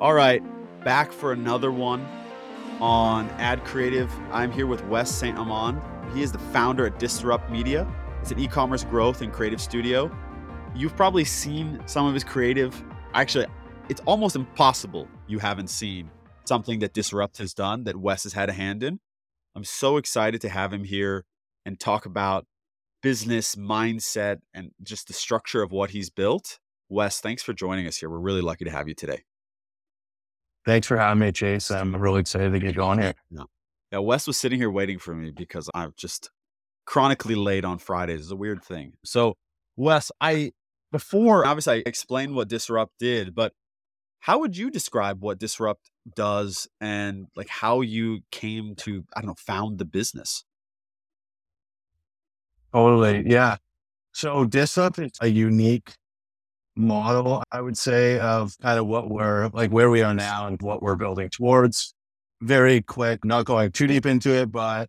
All right, back for another one on Ad Creative. I'm here with Wes St. Amand. He is the founder at DSRUPT Media. It's an e-commerce growth and creative studio. You've probably seen some of his creative. Actually, it's almost impossible you haven't seen something that DSRUPT has done that Wes has had a hand in. I'm so excited to have him here and talk about business mindset and just the structure of what he's built. Wes, thanks for joining us here. We're really lucky to have you today. Thanks for having me, Chase. I'm really excited to get going here. Yeah. Yeah, Wes was sitting here waiting for me because I'm just chronically late on Fridays. It's a weird thing. So, Wes, I before obviously I explained what DSRUPT did, but how would you describe what DSRUPT does and like how you came to I don't know found the business? Totally, yeah. So DSRUPT is a unique model, I would say, of kind of what we're like where we are now and what we're building towards. Very quick, not going too deep into it, but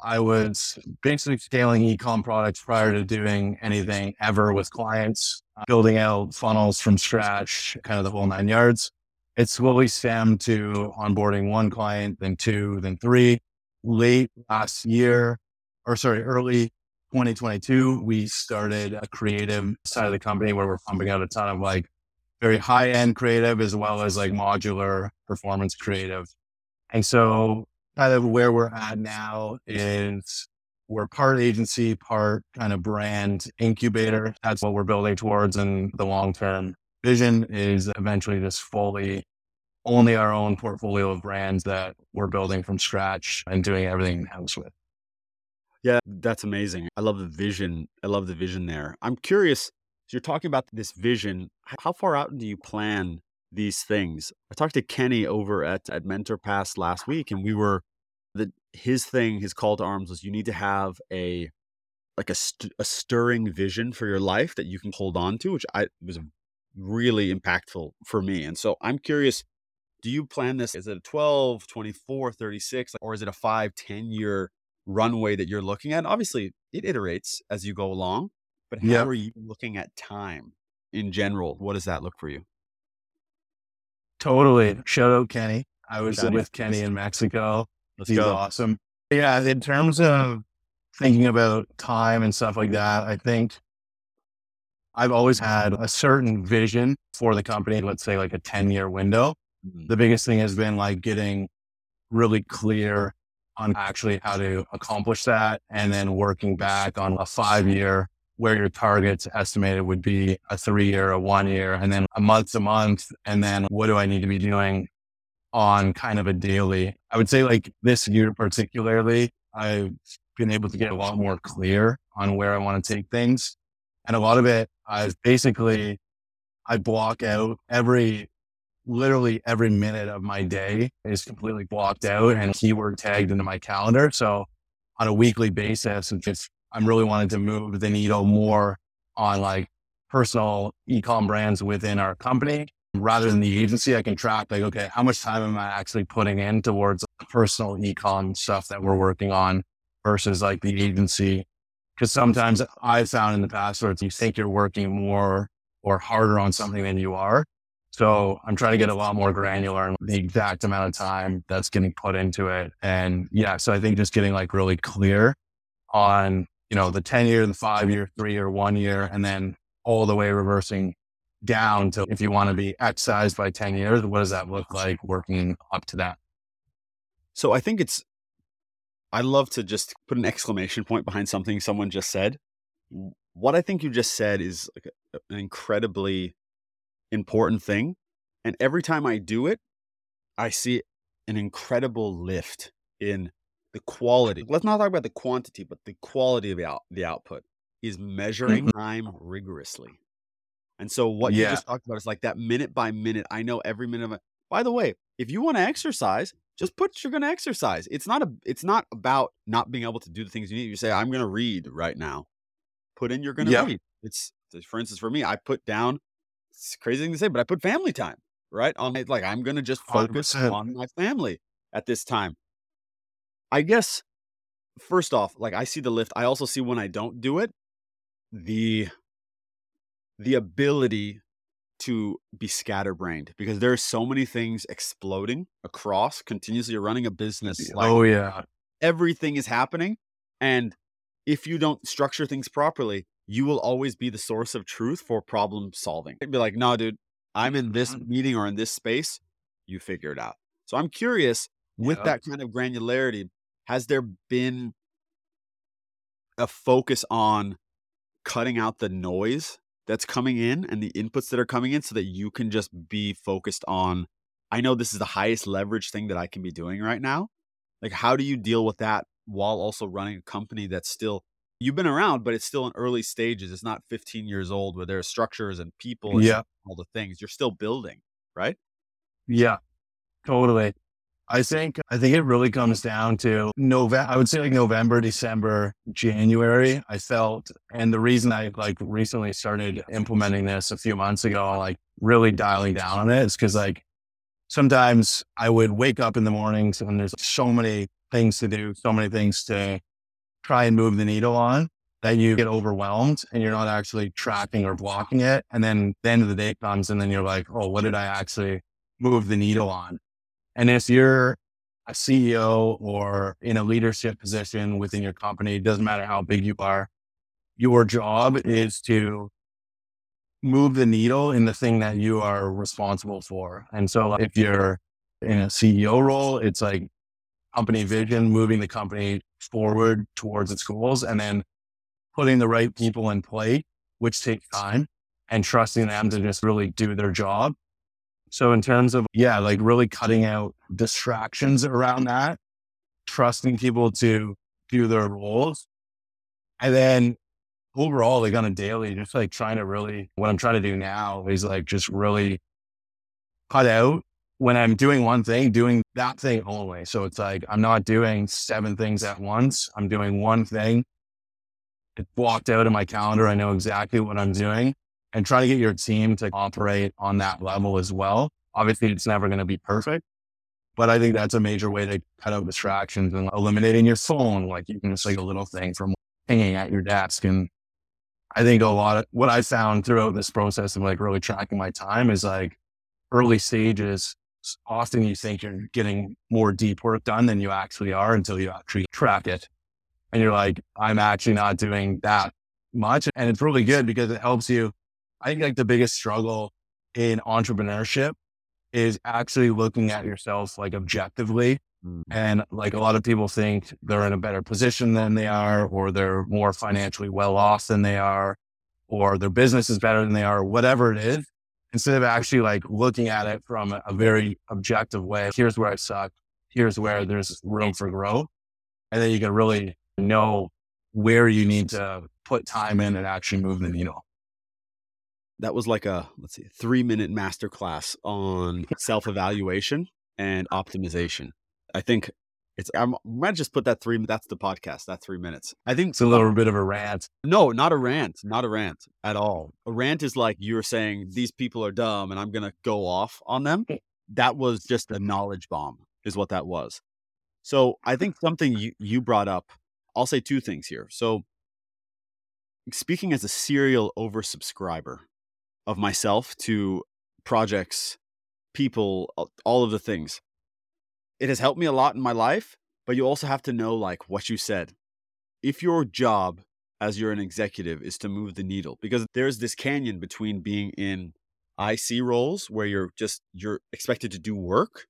I was basically scaling ecom products prior to doing anything ever with clients, building out funnels from scratch, kind of the whole nine yards. It slowly stemmed to onboarding one client, then two, then three. Late last year, or sorry, early 2022, we started a creative side of the company where we're pumping out a ton of like very high end creative as well as like modular performance creative. And so kind of where we're at now is we're part agency, part kind of brand incubator. That's what we're building towards. And the long term vision is eventually just fully only our own portfolio of brands that we're building from scratch and doing everything in house with. Yeah, that's amazing. I love the vision. I love the vision there. I'm curious. So you're talking about this vision. How far out do you plan these things? I talked to Kenny over at at Mentor Pass last week, and we were that his thing, his call to arms was you need to have a like a, st- a stirring vision for your life that you can hold on to, which I was really impactful for me. And so I'm curious, do you plan this? Is it a 12, 24, 36, or is it a five, 10 year runway that you're looking at. Obviously, it iterates as you go along, but how yep. are you looking at time in general? What does that look for you? Totally. Shout out Kenny. I was Kenny. with Kenny in Mexico. Let's He's go. awesome. Yeah, in terms of thinking about time and stuff like that, I think I've always had a certain vision for the company, let's say like a 10 year window. Mm-hmm. The biggest thing has been like getting really clear on actually how to accomplish that and then working back on a five year where your targets estimated would be a three year, a one year, and then a month to month. And then what do I need to be doing on kind of a daily? I would say like this year particularly, I've been able to get a lot more clear on where I want to take things. And a lot of it, I've basically, I block out every literally every minute of my day is completely blocked out and keyword tagged into my calendar. So on a weekly basis, if I'm really wanting to move the needle more on like personal ecom brands within our company rather than the agency, I can track like, okay, how much time am I actually putting in towards personal ecom stuff that we're working on versus like the agency? Cause sometimes I've found in the past where you think you're working more or harder on something than you are. So I'm trying to get a lot more granular on the exact amount of time that's getting put into it. And yeah, so I think just getting like really clear on, you know, the 10 year, the five year, three year, one year, and then all the way reversing down to if you want to be excised by 10 years, what does that look like working up to that? So I think it's, I love to just put an exclamation point behind something someone just said. What I think you just said is like an incredibly important thing. And every time I do it, I see an incredible lift in the quality. Let's not talk about the quantity, but the quality of the, out, the output is measuring mm-hmm. time rigorously. And so what yeah. you just talked about is like that minute by minute. I know every minute of it. By the way, if you want to exercise, just put you're going to exercise. It's not a it's not about not being able to do the things you need. You say I'm going to read right now. Put in you're going to yep. read. It's for instance for me, I put down it's crazy thing to say, but I put family time, right? On it, like I'm gonna just focus 100%. on my family at this time. I guess first off, like I see the lift. I also see when I don't do it, the the ability to be scatterbrained because there are so many things exploding across continuously. You're running a business. Like oh yeah, everything is happening, and if you don't structure things properly, you will always be the source of truth for problem solving. It'd be like, no, dude, I'm in this mm-hmm. meeting or in this space. You figure it out. So I'm curious with yep. that kind of granularity, has there been a focus on cutting out the noise that's coming in and the inputs that are coming in so that you can just be focused on I know this is the highest leverage thing that I can be doing right now. Like how do you deal with that while also running a company that's still you've been around but it's still in early stages. It's not 15 years old where there are structures and people and yeah. all the things. You're still building, right? Yeah. Totally. I think I think it really comes down to November. I would say like November, December, January. I felt, and the reason I like recently started implementing this a few months ago, like really dialing down on it, is because like sometimes I would wake up in the mornings and there's so many things to do, so many things to try and move the needle on that you get overwhelmed and you're not actually tracking or blocking it. And then the end of the day comes and then you're like, oh, what did I actually move the needle on? And if you're a CEO or in a leadership position within your company, it doesn't matter how big you are, your job is to move the needle in the thing that you are responsible for. And so if you're in a CEO role, it's like company vision, moving the company forward towards its goals, and then putting the right people in play, which takes time and trusting them to just really do their job so in terms of, yeah, like really cutting out distractions around that, trusting people to do their roles. And then overall, like on a daily, just like trying to really, what I'm trying to do now is like just really cut out when I'm doing one thing, doing that thing only. So it's like, I'm not doing seven things at once. I'm doing one thing. It's blocked out in my calendar. I know exactly what I'm doing and try to get your team to operate on that level as well. Obviously, it's never going to be perfect, but I think that's a major way to cut out distractions and eliminating your phone. Like you can just like a little thing from hanging at your desk. And I think a lot of what I found throughout this process of like really tracking my time is like early stages. Often you think you're getting more deep work done than you actually are until you actually track it. And you're like, I'm actually not doing that much. And it's really good because it helps you I think like the biggest struggle in entrepreneurship is actually looking at yourself like objectively. Mm. And like a lot of people think they're in a better position than they are, or they're more financially well off than they are, or their business is better than they are, whatever it is. Instead of actually like looking at it from a, a very objective way, here's where I suck. Here's where there's room for growth. And then you can really know where you need to put time in and actually move the needle that was like a let's see three minute masterclass on self-evaluation and optimization i think it's i might just put that three that's the podcast that three minutes. I think it's a little bit of a rant. No not a rant not a rant at all. A rant is like you're saying these people are dumb and i'm gonna go off on them. Eh. That was just a knowledge bomb is what that was. So i think something you, you brought up i'll say two things here. So speaking as a serial oversubscriber of myself to projects, people, all of the things. It has helped me a lot in my life, but you also have to know like what you said. If your job as you're an executive is to move the needle because there's this canyon between being in IC roles where you're just you're expected to do work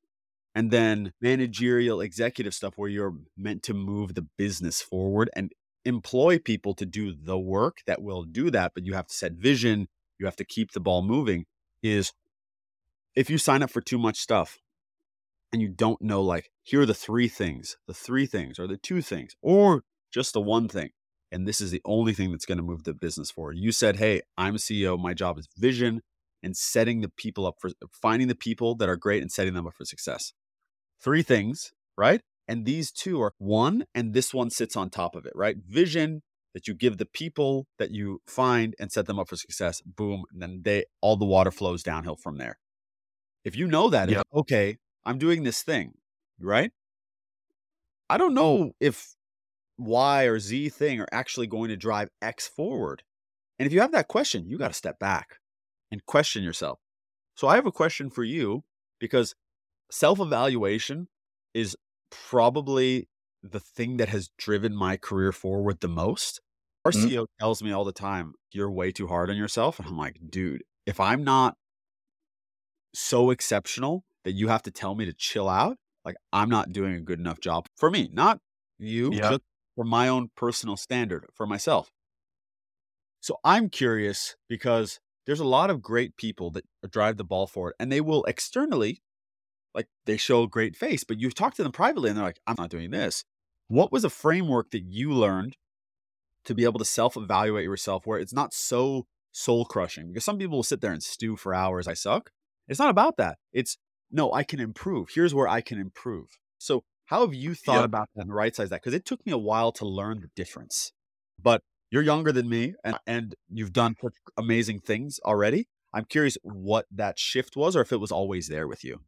and then managerial executive stuff where you're meant to move the business forward and employ people to do the work that will do that but you have to set vision you have to keep the ball moving is if you sign up for too much stuff and you don't know like here are the three things the three things or the two things or just the one thing and this is the only thing that's going to move the business forward. You said hey i'm a ceo my job is vision and setting the people up for finding the people that are great and setting them up for success. Three things right? And these two are one and this one sits on top of it right? Vision that you give the people that you find and set them up for success, boom, and then they all the water flows downhill from there. If you know that, okay, I'm doing this thing, right? I don't know if Y or Z thing are actually going to drive X forward. And if you have that question, you got to step back and question yourself. So I have a question for you because self evaluation is probably the thing that has driven my career forward the most. Our mm-hmm. CEO tells me all the time, you're way too hard on yourself. And I'm like, dude, if I'm not so exceptional that you have to tell me to chill out, like I'm not doing a good enough job for me, not you, yep. just for my own personal standard for myself. So I'm curious because there's a lot of great people that drive the ball forward and they will externally like they show a great face, but you talk to them privately and they're like, I'm not doing this. What was a framework that you learned to be able to self evaluate yourself where it's not so soul crushing? Because some people will sit there and stew for hours. I suck. It's not about that. It's no, I can improve. Here's where I can improve. So, how have you thought yep. about that and right size that? Because it took me a while to learn the difference. But you're younger than me and, and you've done such amazing things already. I'm curious what that shift was or if it was always there with you.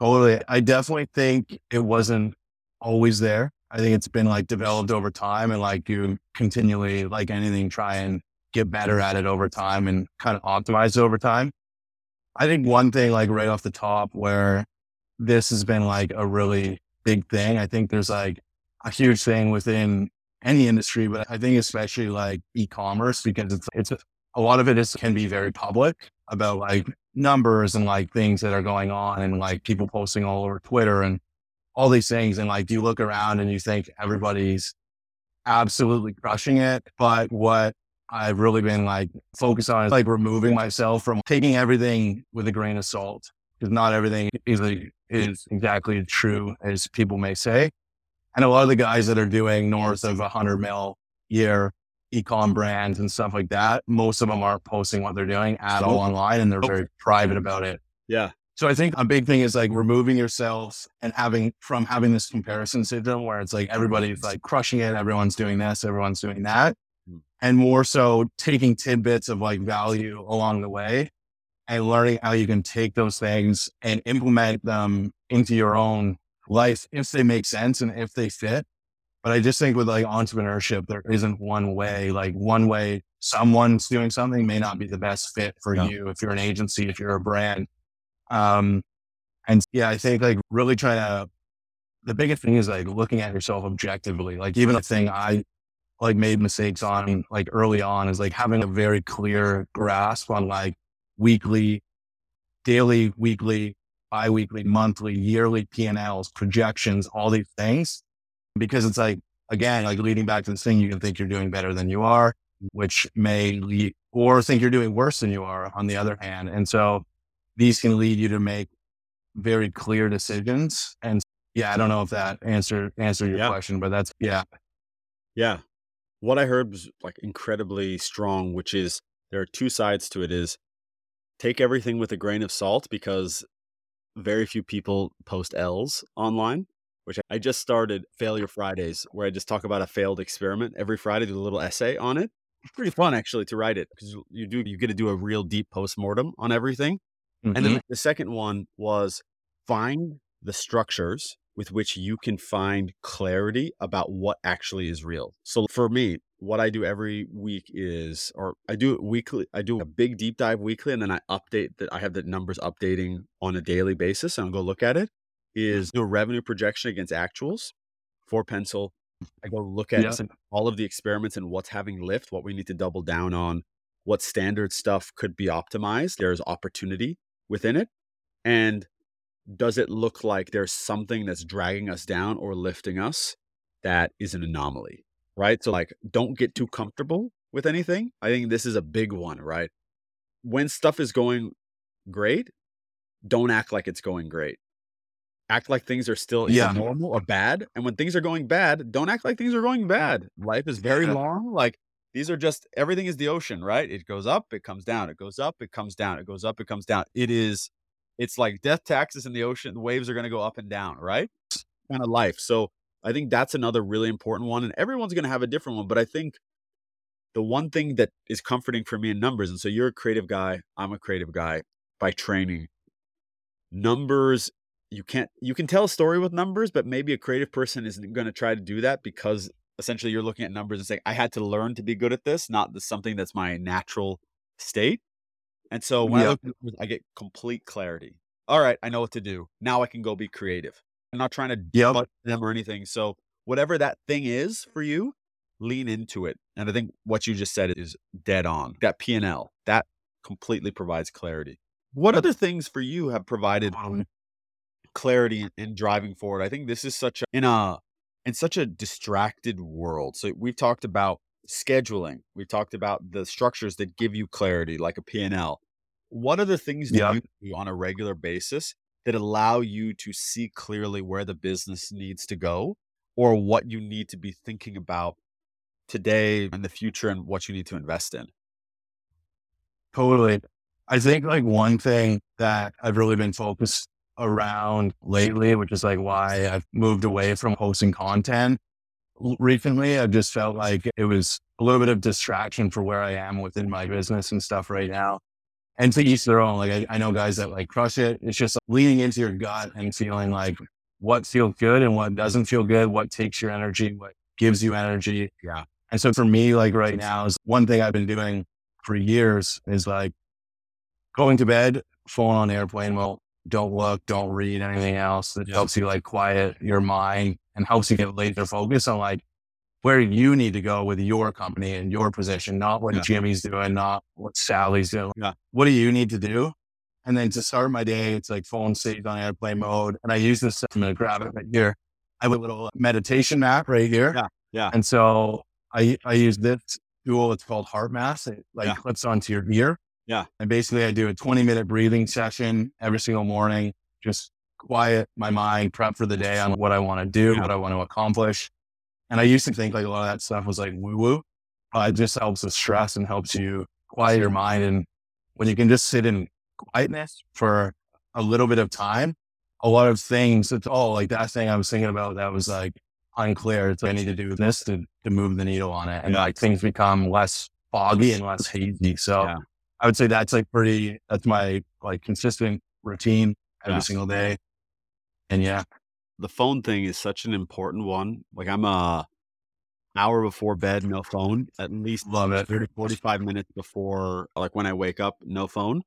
Totally. I definitely think it wasn't always there. I think it's been like developed over time and like you continually, like anything, try and get better at it over time and kind of optimize over time. I think one thing, like right off the top, where this has been like a really big thing, I think there's like a huge thing within any industry, but I think especially like e-commerce because it's it's a lot of it is can be very public about like numbers and like things that are going on and like people posting all over Twitter and all these things. And like you look around and you think everybody's absolutely crushing it. But what I've really been like focused on like removing myself from taking everything with a grain of salt because not everything is, is exactly true as people may say. And a lot of the guys that are doing north of a hundred mil year ecom brands and stuff like that, most of them aren't posting what they're doing at all online and they're very private about it. Yeah. So I think a big thing is like removing yourself and having from having this comparison syndrome where it's like everybody's like crushing it, everyone's doing this, everyone's doing that. Hmm. And more so taking tidbits of like value along the way and learning how you can take those things and implement them into your own life if they make sense and if they fit but I just think with like entrepreneurship, there isn't one way, like one way someone's doing something may not be the best fit for yeah. you if you're an agency, if you're a brand. Um, and yeah, I think like really trying to, the biggest thing is like looking at yourself objectively. Like even a thing I like made mistakes on like early on is like having a very clear grasp on like weekly, daily, weekly, bi-weekly, monthly, yearly P&Ls, projections, all these things because it's like, again, like leading back to this thing, you can think you're doing better than you are, which may lead or think you're doing worse than you are on the other hand. And so these can lead you to make very clear decisions. And yeah, I don't know if that answer answered your question, but that's yeah. Yeah. What I heard was like incredibly strong, which is there are two sides to it is take everything with a grain of salt because very few people post L's online which I just started Failure Fridays, where I just talk about a failed experiment every Friday, do a little essay on it. It's pretty fun actually to write it because you do you get to do a real deep post mortem on everything. Mm-hmm. And then mm-hmm. the second one was find the structures with which you can find clarity about what actually is real. So for me, what I do every week is, or I do it weekly, I do a big deep dive weekly and then I update that I have the numbers updating on a daily basis and I'll go look at it is do a revenue projection against actuals for Pencil. I go look at yeah. all of the experiments and what's having lift, what we need to double down on, what standard stuff could be optimized. There's opportunity within it. And does it look like there's something that's dragging us down or lifting us that is an anomaly? Right. So, like, don't get too comfortable with anything. I think this is a big one, right? When stuff is going great, don't act like it's going great act like things are still yeah. normal or bad. And when things are going bad, don't act like things are going bad. Life is very long. Like these are just everything is the ocean, right? It goes up, it comes down, it goes up, it comes down, it goes up, it comes down. It is it's like death taxes in the ocean. The waves are going to go up and down, right? Kind of life. So I think that's another really important one. And everyone's going to have a different one. But I think the one thing that is comforting for me in numbers, and so you're a creative guy, I'm a creative guy by training. Numbers you can't you can tell a story with numbers, but maybe a creative person isn't going to try to do that because essentially you're looking at numbers and saying, I had to learn to be good at this, not something that's my natural state. And so when I look, I get complete clarity. All right, I know what to do. Now I can go be creative. I'm not trying to yep. them or anything. So whatever that thing is for you, lean into it. And I think what you just said is dead on. That P and L that completely provides clarity. What other things for you have provided um clarity in driving forward? I think this is such a in a in such a distracted world. So we've talked about scheduling. We've talked about the structures that give you clarity, like a P&L. What other things do you do on a regular basis that allow you to see clearly where the business needs to go or what you need to be thinking about today and the future and what you need to invest in? Totally. I think like one thing that I've really been focused around lately, which is like why I've moved away from posting content recently. I've just felt like it was a little bit of distraction for where I am within my business and stuff right now. And to each their own. Like I, I know guys that like crush it. It's just leaning into your gut and feeling like what feels good and what doesn't feel good, what takes your energy, what gives you energy. Yeah. And so for me, like right now is one thing I've been doing for years is like going to bed, phone on airplane mode, don't look, don't read anything else that helps you like quiet your mind and helps you get laser focus on like where you need to go with your company and your position, not what yeah. Jimmy's doing, not what Sally's doing. Yeah. What do you need to do? And then to start my day, it's like phone safe on airplane mode. And I use this, I'm going to grab it right here. I have a little meditation map right here. Yeah. Yeah. And so I, I use this tool. It's called HeartMath. It like yeah. clips onto your ear. Yeah. And basically I do a 20 minute breathing session every single morning, just quiet my mind, prep for the day on what I want to do, yeah. what I want to accomplish. And I used to think like a lot of that stuff was like woo woo. Uh, it just helps with stress and helps you quiet your mind. And when you can just sit in quietness for a little bit of time, a lot of things, it's all like that thing I was thinking about that was like unclear. It's like, I need to do this to, to move the needle on it. And like things become less foggy and less hazy. So yeah. I would say that's like pretty, that's my like consistent routine every yeah. single day. And yeah. The phone thing is such an important one. Like I'm a hour before bed, no phone, at least love it. 30, 45 minutes before, like when I wake up, no phone.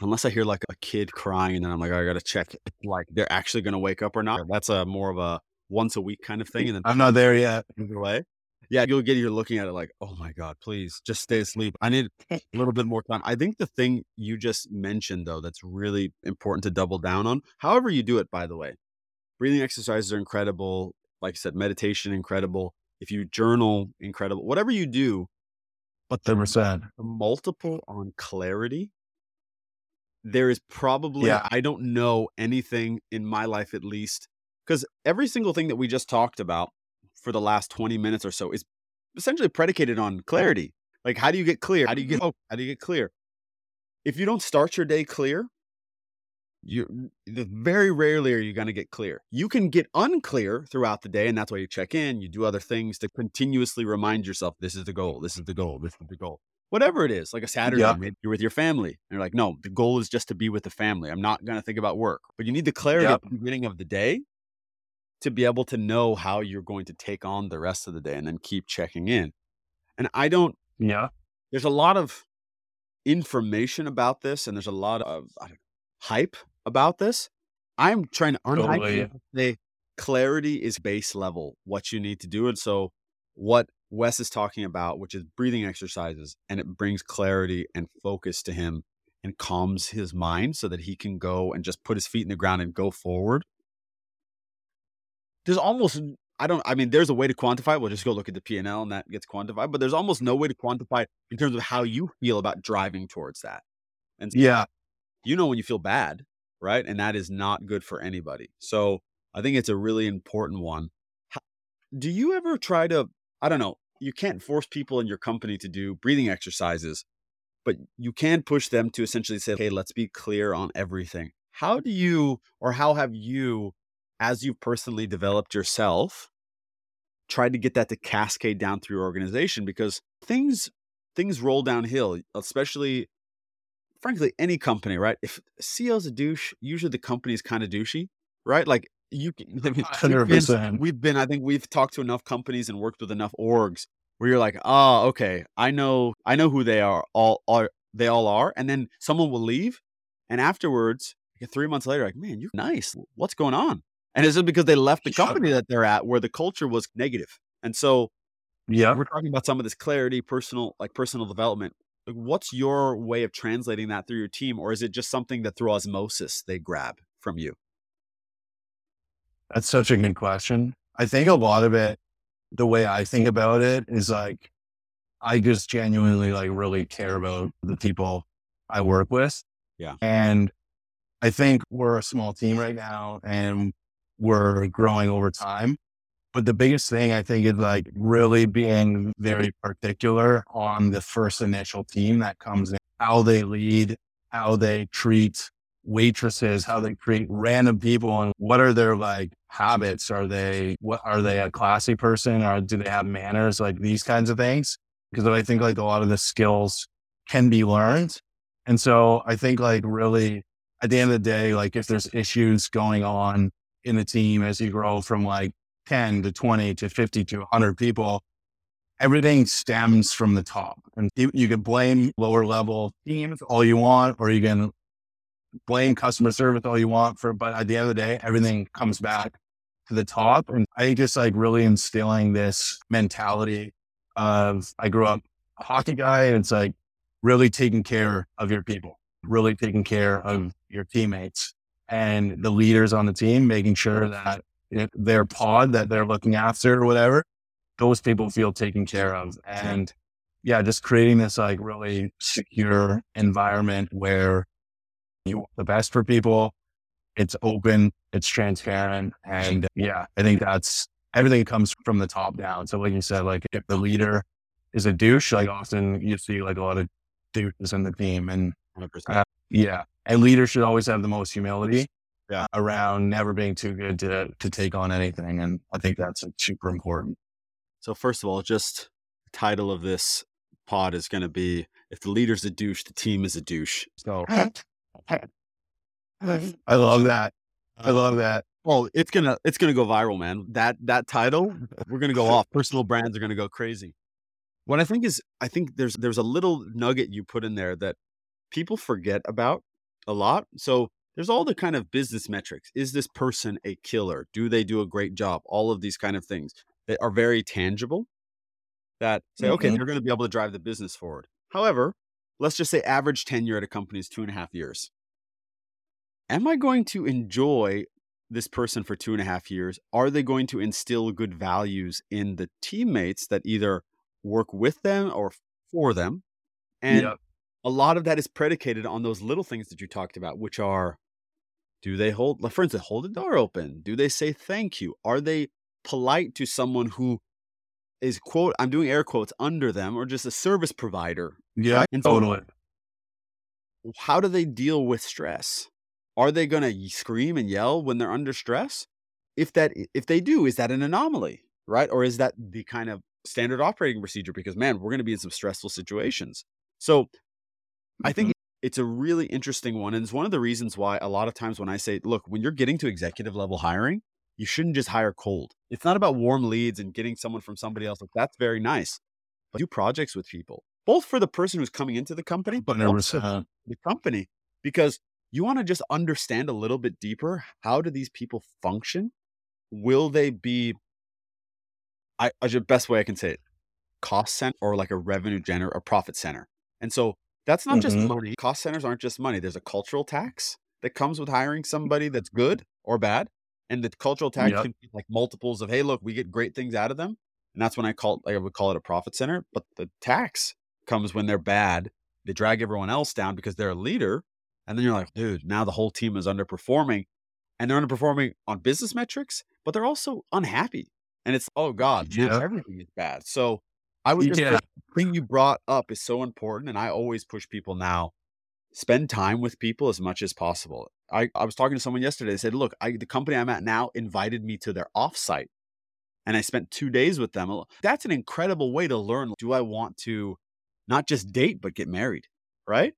Unless I hear like a kid crying and then I'm like, oh, I got to check like they're actually going to wake up or not. That's a more of a once a week kind of thing. And then I'm not there yet. Either way yeah, you'll get you're looking at it like, oh my God, please just stay asleep. I need a little bit more time. I think the thing you just mentioned though, that's really important to double down on, however you do it, by the way, breathing exercises are incredible. Like I said, meditation, incredible. If you journal, incredible. Whatever you do, but the percent multiple on clarity. There is probably, yeah. I don't know anything in my life at least, because every single thing that we just talked about for the last 20 minutes or so is essentially predicated on clarity. Like, how do you get clear? How do you get, oh, how do you get clear? If you don't start your day clear, you very rarely are you going to get clear. You can get unclear throughout the day, and that's why you check in. You do other things to continuously remind yourself, this is the goal, this is the goal, this is the goal. Whatever it is, like a Saturday, yeah. maybe you're with your family, and you're like, no, the goal is just to be with the family. I'm not going to think about work. But you need the clarity yep. at the beginning of the day to be able to know how you're going to take on the rest of the day and then keep checking in. And I don't, yeah, there's a lot of information about this and there's a lot of hype about this. I'm trying to unhide totally. the clarity is base level, what you need to do. And so, what Wes is talking about, which is breathing exercises, and it brings clarity and focus to him and calms his mind so that he can go and just put his feet in the ground and go forward there's almost I don't I mean there's a way to quantify. We'll just go look at the P and L and that gets quantified, but there's almost no way to quantify in terms of how you feel about driving towards that. And so yeah, you know when you feel bad, right? And that is not good for anybody. So I think it's a really important one. do you ever try to I don't know, you can't force people in your company to do breathing exercises, but you can push them to essentially say, "Okay, let's be clear on everything." How do you or how have you as you've personally developed yourself, tried to get that to cascade down through your organization because things things roll downhill, especially frankly any company, right? If CEO's a douche, usually the company's kind of douchey, right? Like you can, I mean, 100%. We've been, I think we've talked to enough companies and worked with enough orgs where you're like, oh, okay, I know, I know who they are all, are, they all are, and then someone will leave, and afterwards, like three months later, like, man, you're nice. What's going on? And is it because they left the company that they're at where the culture was negative? And so, yeah, we're talking about some of this clarity, personal, like personal development. Like, what's your way of translating that through your team, or is it just something that through osmosis they grab from you? That's such a good question. I think a lot of it, the way I think about it is like, I just genuinely like really care about the people I work with. Yeah. And I think we're a small team right now and we're growing over time. But the biggest thing I think is like really being very particular on the first initial team that comes in, how they lead, how they treat waitresses, how they treat random people and what are their like habits? Are they, what are they a classy person or do they have manners? Like these kinds of things. Because I think like a lot of the skills can be learned. And so I think like really at the end of the day, like if there's issues going on in the team as you grow from like 10 to 20 to 50 to 100 people, everything stems from the top. And you, can blame lower level teams all you want, or you can blame customer service all you want for, but at the end of the day, everything comes back to the top. And I think just like really instilling this mentality of I grew up a hockey guy and it's like really taking care of your people, really taking care of your teammates and the leaders on the team, making sure that their pod that they're looking after or whatever, those people feel taken care of. And yeah, just creating this like really secure environment where you want the best for people. It's open, it's transparent. And yeah, I think that's everything comes from the top down. So like you said, like if the leader is a douche, like often you see like a lot of douches in the team and uh, yeah, and leaders should always have the most humility yeah. around never being too good to to take on anything. And I think that's super important. So first of all, just the title of this pod is going to be if the leader's a douche, the team is a douche. So I love that. I love that. Oh, it's gonna it's gonna go viral, man. That that title, we're gonna go off. Personal brands are gonna go crazy. What I think is, I think there's there's a little nugget you put in there that people forget about a lot. So there's all the kind of business metrics. Is this person a killer? Do they do a great job? All of these kind of things that are very tangible. That say, mm-hmm. okay, they're going to be able to drive the business forward. However, let's just say average tenure at a company is two and a half years. Am I going to enjoy this person for two and a half years? Are they going to instill good values in the teammates that either work with them or for them? And yep. A lot of that is predicated on those little things that you talked about, which are do they hold, for instance, hold the door open? Do they say thank you? Are they polite to someone who is quote, I'm doing air quotes under them or just a service provider? Yeah, and totally. So how do they deal with stress? Are they going to scream and yell when they're under stress? If that if they do, is that an anomaly, right? Or is that the kind of standard operating procedure because man, we're going to be in some stressful situations. So I think mm-hmm. it's a really interesting one and it's one of the reasons why a lot of times when I say, look, when you're getting to executive level hiring, you shouldn't just hire cold. It's not about warm leads and getting someone from somebody else. Like that's very nice. But do projects with people, both for the person who's coming into the company, but also the company, because you want to just understand a little bit deeper how do these people function will they be i the best way i can say it cost center or like a revenue generator, or profit center and so that's not mm-hmm. just money cost centers aren't just money there's a cultural tax that comes with hiring somebody that's good or bad and the cultural tax yep. can be like multiples of hey look we get great things out of them and that's when i call it, i would call it a profit center but the tax comes when they're bad they drag everyone else down because they're a leader and then you're like, dude, now the whole team is underperforming and they're underperforming on business metrics, but they're also unhappy. And it's, oh God, everything is bad. So I would just, yeah. the thing you brought up is so important. And I always push people now spend time with people as much as possible. I, I was talking to someone yesterday. They said, look, I, the company I'm at now invited me to their offsite and I spent two days with them. That's an incredible way to learn. Do I want to not just date, but get married? Right.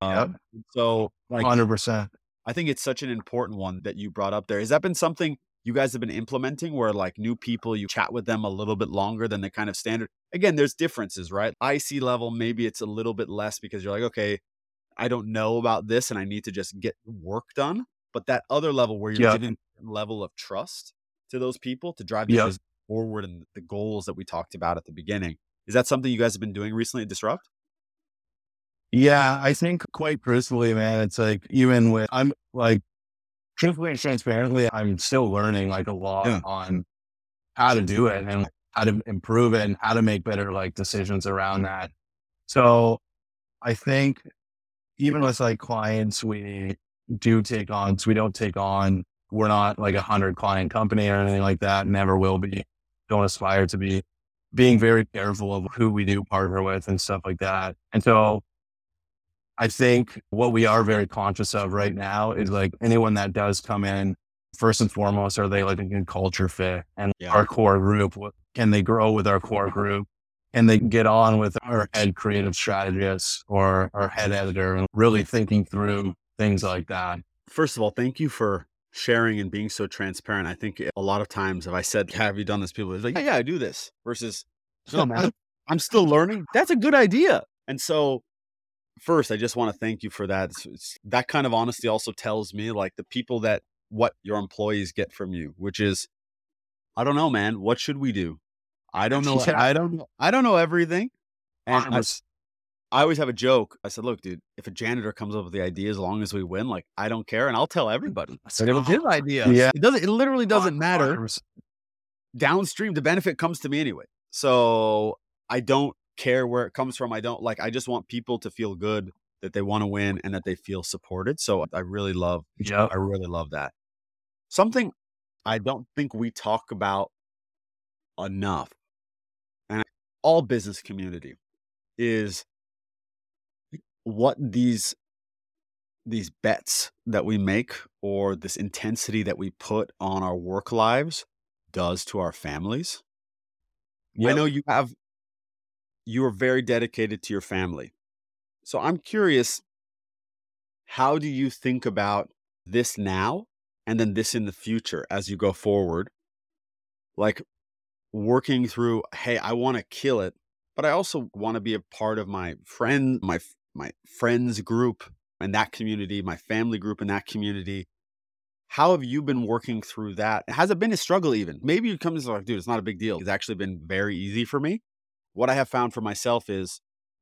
Um, so, like, 100%. I think it's such an important one that you brought up there. Has that been something you guys have been implementing where like new people, you chat with them a little bit longer than the kind of standard? Again, there's differences, right? IC level, maybe it's a little bit less because you're like, okay, I don't know about this and I need to just get work done. But that other level where you're giving level of trust to those people to drive business forward and the goals that we talked about at the beginning. Is that something you guys have been doing recently at DSRUPT? Yeah, I think quite personally, man, it's like even with I'm like truthfully and transparently, I'm still learning like a lot yeah. on how to do it and how to improve it and how to make better like decisions around that. So I think even with like clients we do take on, so we don't take on, we're not like a hundred client company or anything like that. Never will be. Don't aspire to be being very careful of who we do partner with and stuff like that. And so I think what we are very conscious of right now is like anyone that does come in, first and foremost, are they like a good culture fit and yeah. our core group? Can they grow with our core group? Can they get on with our head creative strategist or our head editor and really thinking through things like that? First of all, thank you for sharing and being so transparent. I think a lot of times if I said, Have you done this? People are like, Yeah, yeah, I do this versus, No, man, I'm still learning. That's a good idea. And so first, I just want to thank you for that. It's, it's, that kind of honesty also tells me like the people that what your employees get from you, which is, I don't know, man. What should we do? I don't know. I don't know. I don't know everything. And I, I always have a joke. I said, look, dude, if a janitor comes up with the idea, as long as we win, like I don't care, and I'll tell everybody. It's a his idea. Yeah, it doesn't. It literally doesn't matter. Downstream, the benefit comes to me anyway. So I don't care where it comes from. I don't like, I just want people to feel good that they want to win and that they feel supported. So I really love, yeah, I really love that. Something I don't think we talk about enough and all business community is what these these bets that we make or this intensity that we put on our work lives does to our families. Yep. I know you have you are very dedicated to your family. So I'm curious, how do you think about this now and then this in the future as you go forward? Like working through, hey, I want to kill it, but I also want to be a part of my friend, my my friends group and that community, my family group in that community. How have you been working through that? Has it been a struggle even? Maybe you come to like, dude, it's not a big deal. It's actually been very easy for me what I have found for myself is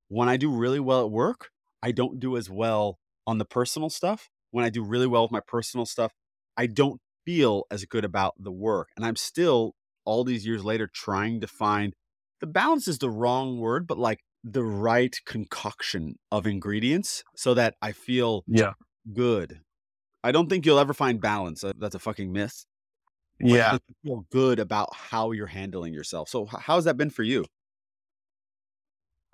when I do really well at work, I don't do as well on the personal stuff. When I do really well with my personal stuff, I don't feel as good about the work. And I'm still, all these years later, trying to find the balance is the wrong word, but like the right concoction of ingredients so that I feel yeah good. I don't think you'll ever find balance. Uh, that's a fucking myth. Yeah. feel good about how you're handling yourself. So, how's that been for you?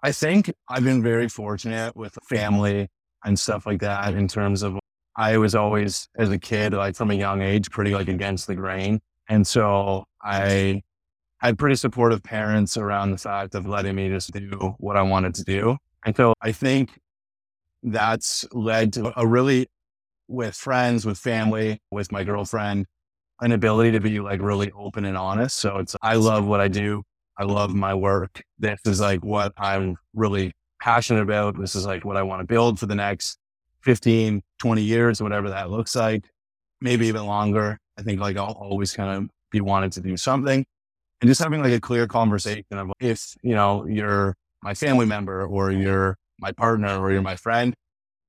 I think I've been very fortunate with family and stuff like that in terms of I was always, as a kid, like from a young age, pretty like against the grain. And so I had pretty supportive parents around the fact of letting me just do what I wanted to do. And so I think that's led to a really, with friends, with family, with my girlfriend, an ability to be like really open and honest. So it's, I love what I do. I love my work. This is like what I'm really passionate about. This is like what I want to build for the next 15, 20 years, whatever that looks like, maybe even longer. I think like I'll always kind of be wanting to do something and just having like a clear conversation of if, you know, you're my family member or you're my partner or you're my friend,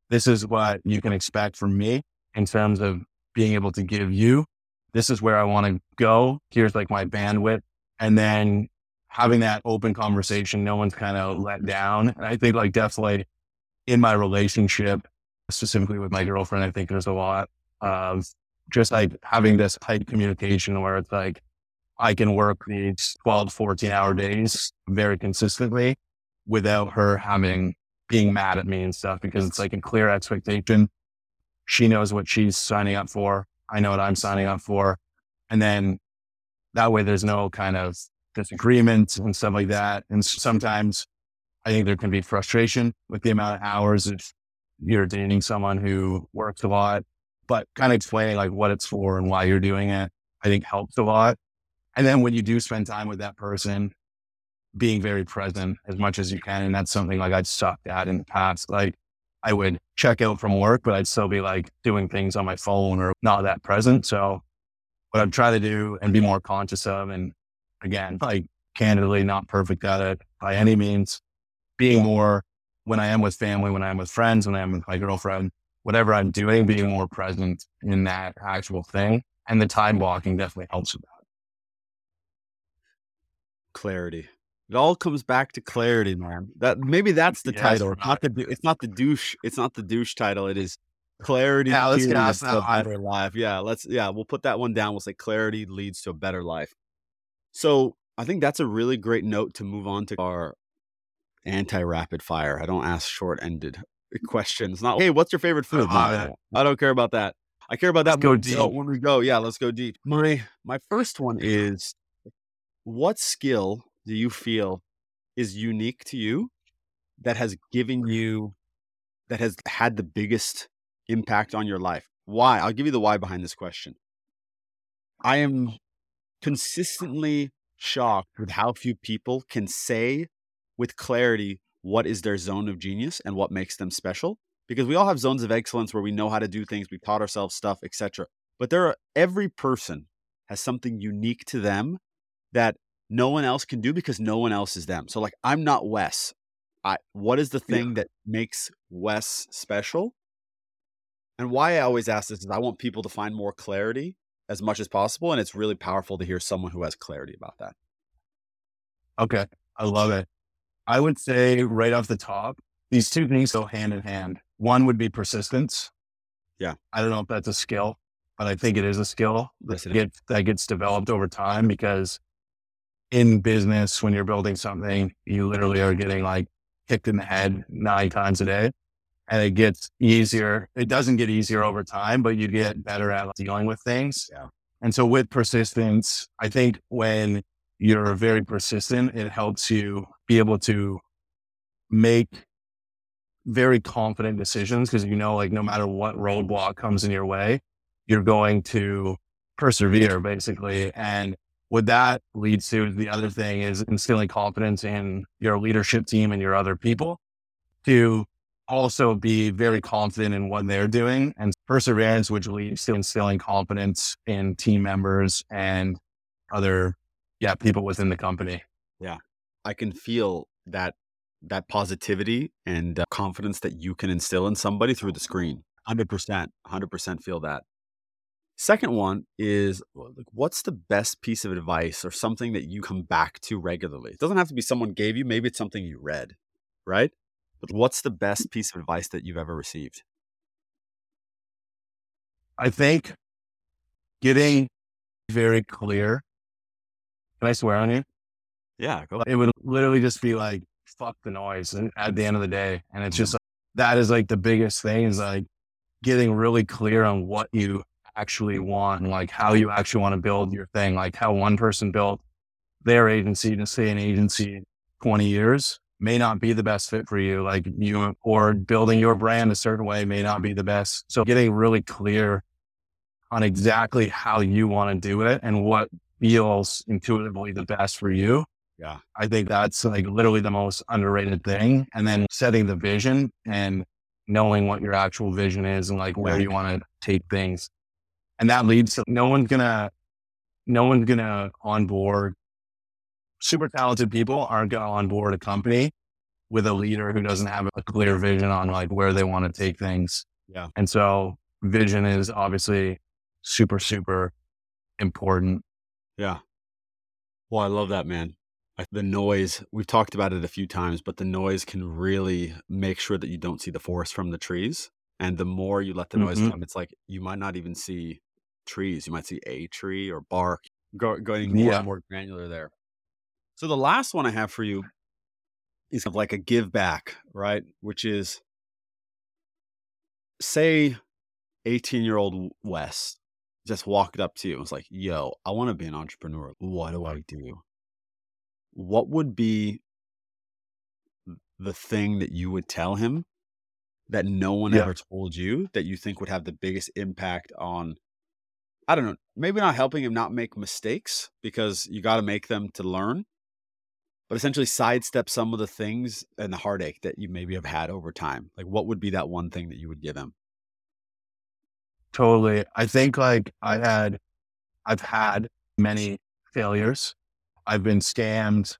this is what you can expect from me in terms of being able to give you. This is where I want to go. Here's like my bandwidth. And then having that open conversation, no one's kind of let down. And I think like definitely in my relationship, specifically with my girlfriend, I think there's a lot of just like having this tight communication where it's like, I can work these 12, 14 hour days very consistently without her having being mad at me and stuff because it's like a clear expectation. She knows what she's signing up for. I know what I'm signing up for. And then that way there's no kind of disagreements and stuff like that. And sometimes I think there can be frustration with the amount of hours if you're dating someone who works a lot, but kind of explaining like what it's for and why you're doing it. I think helps a lot. And then when you do spend time with that person, being very present as much as you can. And that's something like I'd sucked at in the past. Like I would check out from work, but I'd still be like doing things on my phone or not that present. So what I'd try to do and be more conscious of, and again, hmm. like candidly, not perfect at it by any means, being more when I am with family, when I'm with friends, when I'm with my girlfriend, whatever I'm doing, being more present in that actual thing. And the time blocking definitely helps with that. Clarity. It all comes back to clarity, man. That maybe that's the yes, title. Not the it's not the douche. It's not the douche title. It is clarity. Yeah, let's get a better life. Yeah, let's yeah, we'll put that one down. We'll say clarity leads to a better life. So I think that's a really great note to move on to our anti-rapid fire. I don't ask short-ended questions. Not hey, what's your favorite food? Uh, I don't care about that. I care about that. Let's go deep. When we go, yeah, let's go deep. My my first one is what skill do you feel is unique to you that has given you that has had the biggest impact on your life? Why? I'll give you the why behind this question. I am consistently shocked with how few people can say with clarity what is their zone of genius and what makes them special because we all have zones of excellence where we know how to do things we've taught ourselves stuff etc but there are every person has something unique to them that no one else can do because no one else is them. So like I'm not Wes. I what is the thing yeah. that makes Wes special? And why I always ask this is I want people to find more clarity as much as possible. And it's really powerful to hear someone who has clarity about that. Okay. I love it. I would say right off the top, these two things go hand in hand. One would be persistence. Yeah. I don't know if that's a skill, but I think it is a skill that, gets, that gets developed over time because in business, when you're building something, you literally are getting like kicked in the head nine times a day. And it gets easier. It doesn't get easier over time, but you get better at dealing with things. Yeah. And so with persistence, I think when you're very persistent, it helps you be able to make very confident decisions because you know, like, no matter what roadblock comes in your way, you're going to persevere basically. And what that leads to the other thing is instilling confidence in your leadership team and your other people to also be very confident in what they're doing and perseverance, which leads to instilling confidence in team members and other, yeah, people within the company. Yeah. I can feel that, that positivity and uh, confidence that you can instill in somebody through the screen. 100%, 100% feel that. Second one is like, what's the best piece of advice or something that you come back to regularly? It doesn't have to be someone gave you, maybe it's something you read, right? But what's the best piece of advice that you've ever received? I think getting very clear. Can I swear on you? Yeah, go ahead. It would literally just be like, fuck the noise and at the end of the day. And it's just, that is like the biggest thing is like getting really clear on what you actually want and like how you actually want to build your thing, like how one person built their agency to say an agency 20 years may not be the best fit for you. Like you or building your brand a certain way may not be the best. So getting really clear on exactly how you want to do it and what feels intuitively the best for you. Yeah. I think that's like literally the most underrated thing. And then setting the vision and knowing what your actual vision is and like where you want to take things. And that leads to no one's gonna, no one's gonna onboard super talented people aren't gonna onboard a company with a leader who doesn't have a clear vision on like where they want to take things. Yeah. And so vision is obviously super, super important. Yeah. Well, I love that, man. The noise, we've talked about it a few times, but the noise can really make sure that you don't see the forest from the trees. And the more you let the noise mm-hmm. come, it's like you might not even see trees. You might see a tree or bark go, going more yeah. and more granular there. So the last one I have for you is kind of like a give back, right? Which is say 18 year old Wes just walked up to you and was like, yo, I want to be an entrepreneur. What do I do? What would be the thing that you would tell him that no one yeah. ever told you that you think would have the biggest impact on I don't know, maybe not helping him not make mistakes because you got to make them to learn, but essentially sidestep some of the things and the heartache that you maybe have had over time. Like, what would be that one thing that you would give him? Totally. I think like I had, I've had many failures. I've been scammed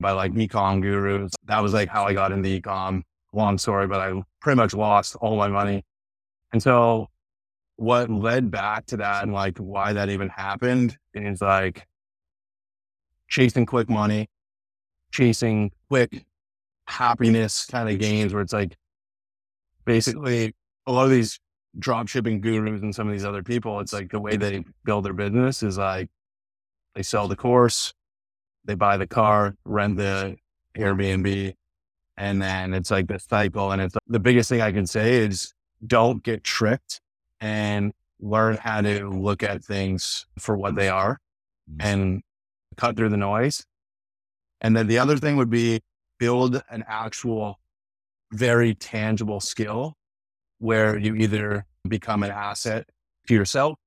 by like ecom gurus. That was like how I got into ecom. Long story, but I pretty much lost all my money. And so what led back to that and like why that even happened is like chasing quick money, chasing quick happiness kind of gains where it's like basically a lot of these drop shipping gurus and some of these other people, it's like the way they build their business is like they sell the course, they buy the car, rent the Airbnb, and then it's like this cycle. And it's the biggest thing I can say is don't get tricked and learn how to look at things for what they are mm. and cut through the noise. And then the other thing would be build an actual very tangible skill where you either become an asset to yourself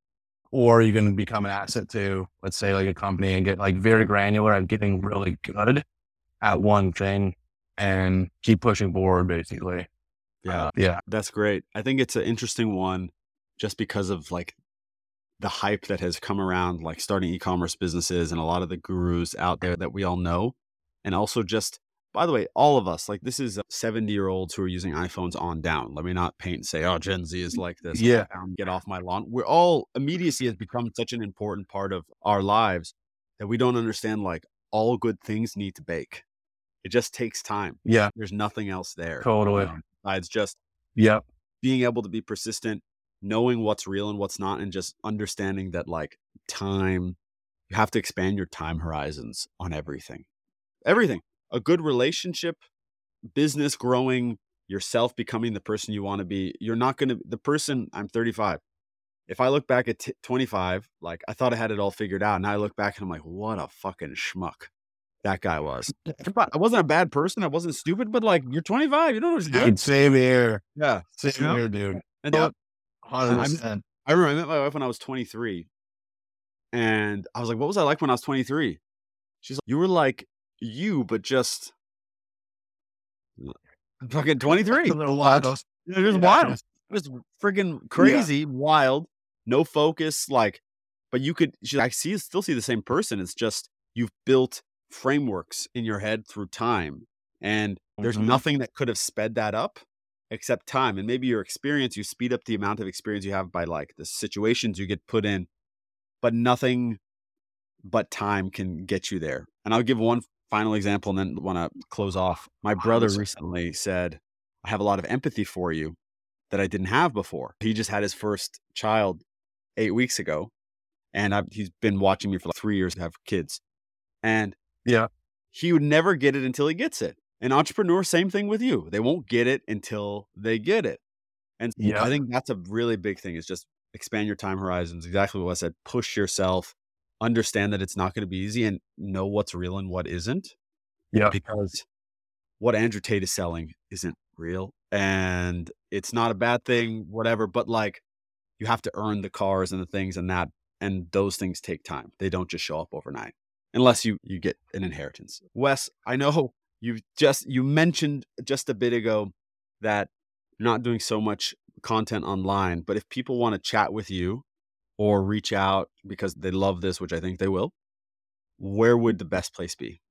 or you can become an asset to, let's say, like a company and get like very granular and getting really good at one thing and keep pushing forward, basically. Yeah. Uh, yeah. That's great. I think it's an interesting one just because of like the hype that has come around, like starting e commerce businesses and a lot of the gurus out there that we all know. And also just by the way, all of us, like this is 70 year olds who are using iPhones on down. Let me not paint and say, oh, Gen Z is like this. Yeah. Get off my lawn. We're all, immediacy has become such an important part of our lives that we don't understand like all good things need to bake. It just takes time. Yeah. There's nothing else there. Totally. Um, besides just yeah, being able to be persistent, knowing what's real and what's not, and just understanding that like time, you have to expand your time horizons on everything. Everything a good relationship, business growing, yourself becoming the person you want to be. You're not going to, the person, I'm 35. If I look back at t- 25, like I thought I had it all figured out. And I look back and I'm like, what a fucking schmuck that guy was. I wasn't a bad person. I wasn't stupid, but like you're 25, you don't understand. Same here. Yeah. Same you know? here, dude. And. 100%. I remember I met my wife when I was 23. And I was like, what was I like when I was 23? She's like, you were like you, but just fucking 23. A little wild. It was yeah. wild. It was freaking crazy, yeah. wild, no focus. Like, but you could, I see, still see the same person. It's just you've built frameworks in your head through time. And there's mm-hmm. nothing that could have sped that up except time. And maybe your experience, you speed up the amount of experience you have by like the situations you get put in, but nothing but time can get you there. And I'll give one final example and then want to close off. My brother recently said, I have a lot of empathy for you that I didn't have before. He just had his first child eight weeks ago. And I've, he's been watching me for like three years to have kids. And yeah, he would never get it until he gets it. An entrepreneur, same thing with you. They won't get it until they get it. And yeah. I think that's a really big thing is just expand your time horizons. Exactly what I said. Push yourself understand that it's not going to be easy and know what's real and what isn't. Yeah. Because what Andrew Tate is selling isn't real and it's not a bad thing, whatever. But like you have to earn the cars and the things and that, and those things take time. They don't just show up overnight unless you, you get an inheritance. Wes, I know you just, you mentioned just a bit ago that you're not doing so much content online, but if people want to chat with you or reach out because they love this, which I think they will, where would the best place be?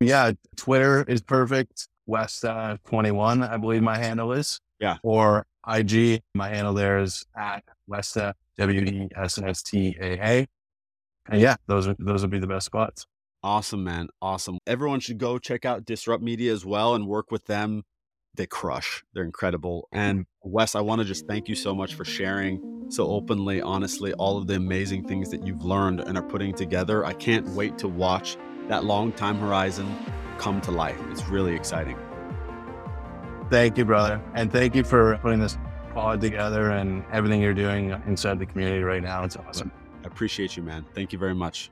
Yeah, Twitter is perfect. West uh, 21, I believe my handle is. Yeah. Or IG, my handle there is at Westa, W E S S T A A. And yeah, those are those would be the best spots. Awesome, man. Awesome. Everyone should go check out DSRUPT Media as well and work with them. They crush. They're incredible. Mm-hmm. And Wes, I want to just thank you so much for sharing so openly, honestly, all of the amazing things that you've learned and are putting together. I can't wait to watch that long time horizon come to life. It's really exciting. Thank you, brother. And thank you for putting this pod together and everything you're doing inside the community right now. It's awesome. I appreciate you, man. Thank you very much.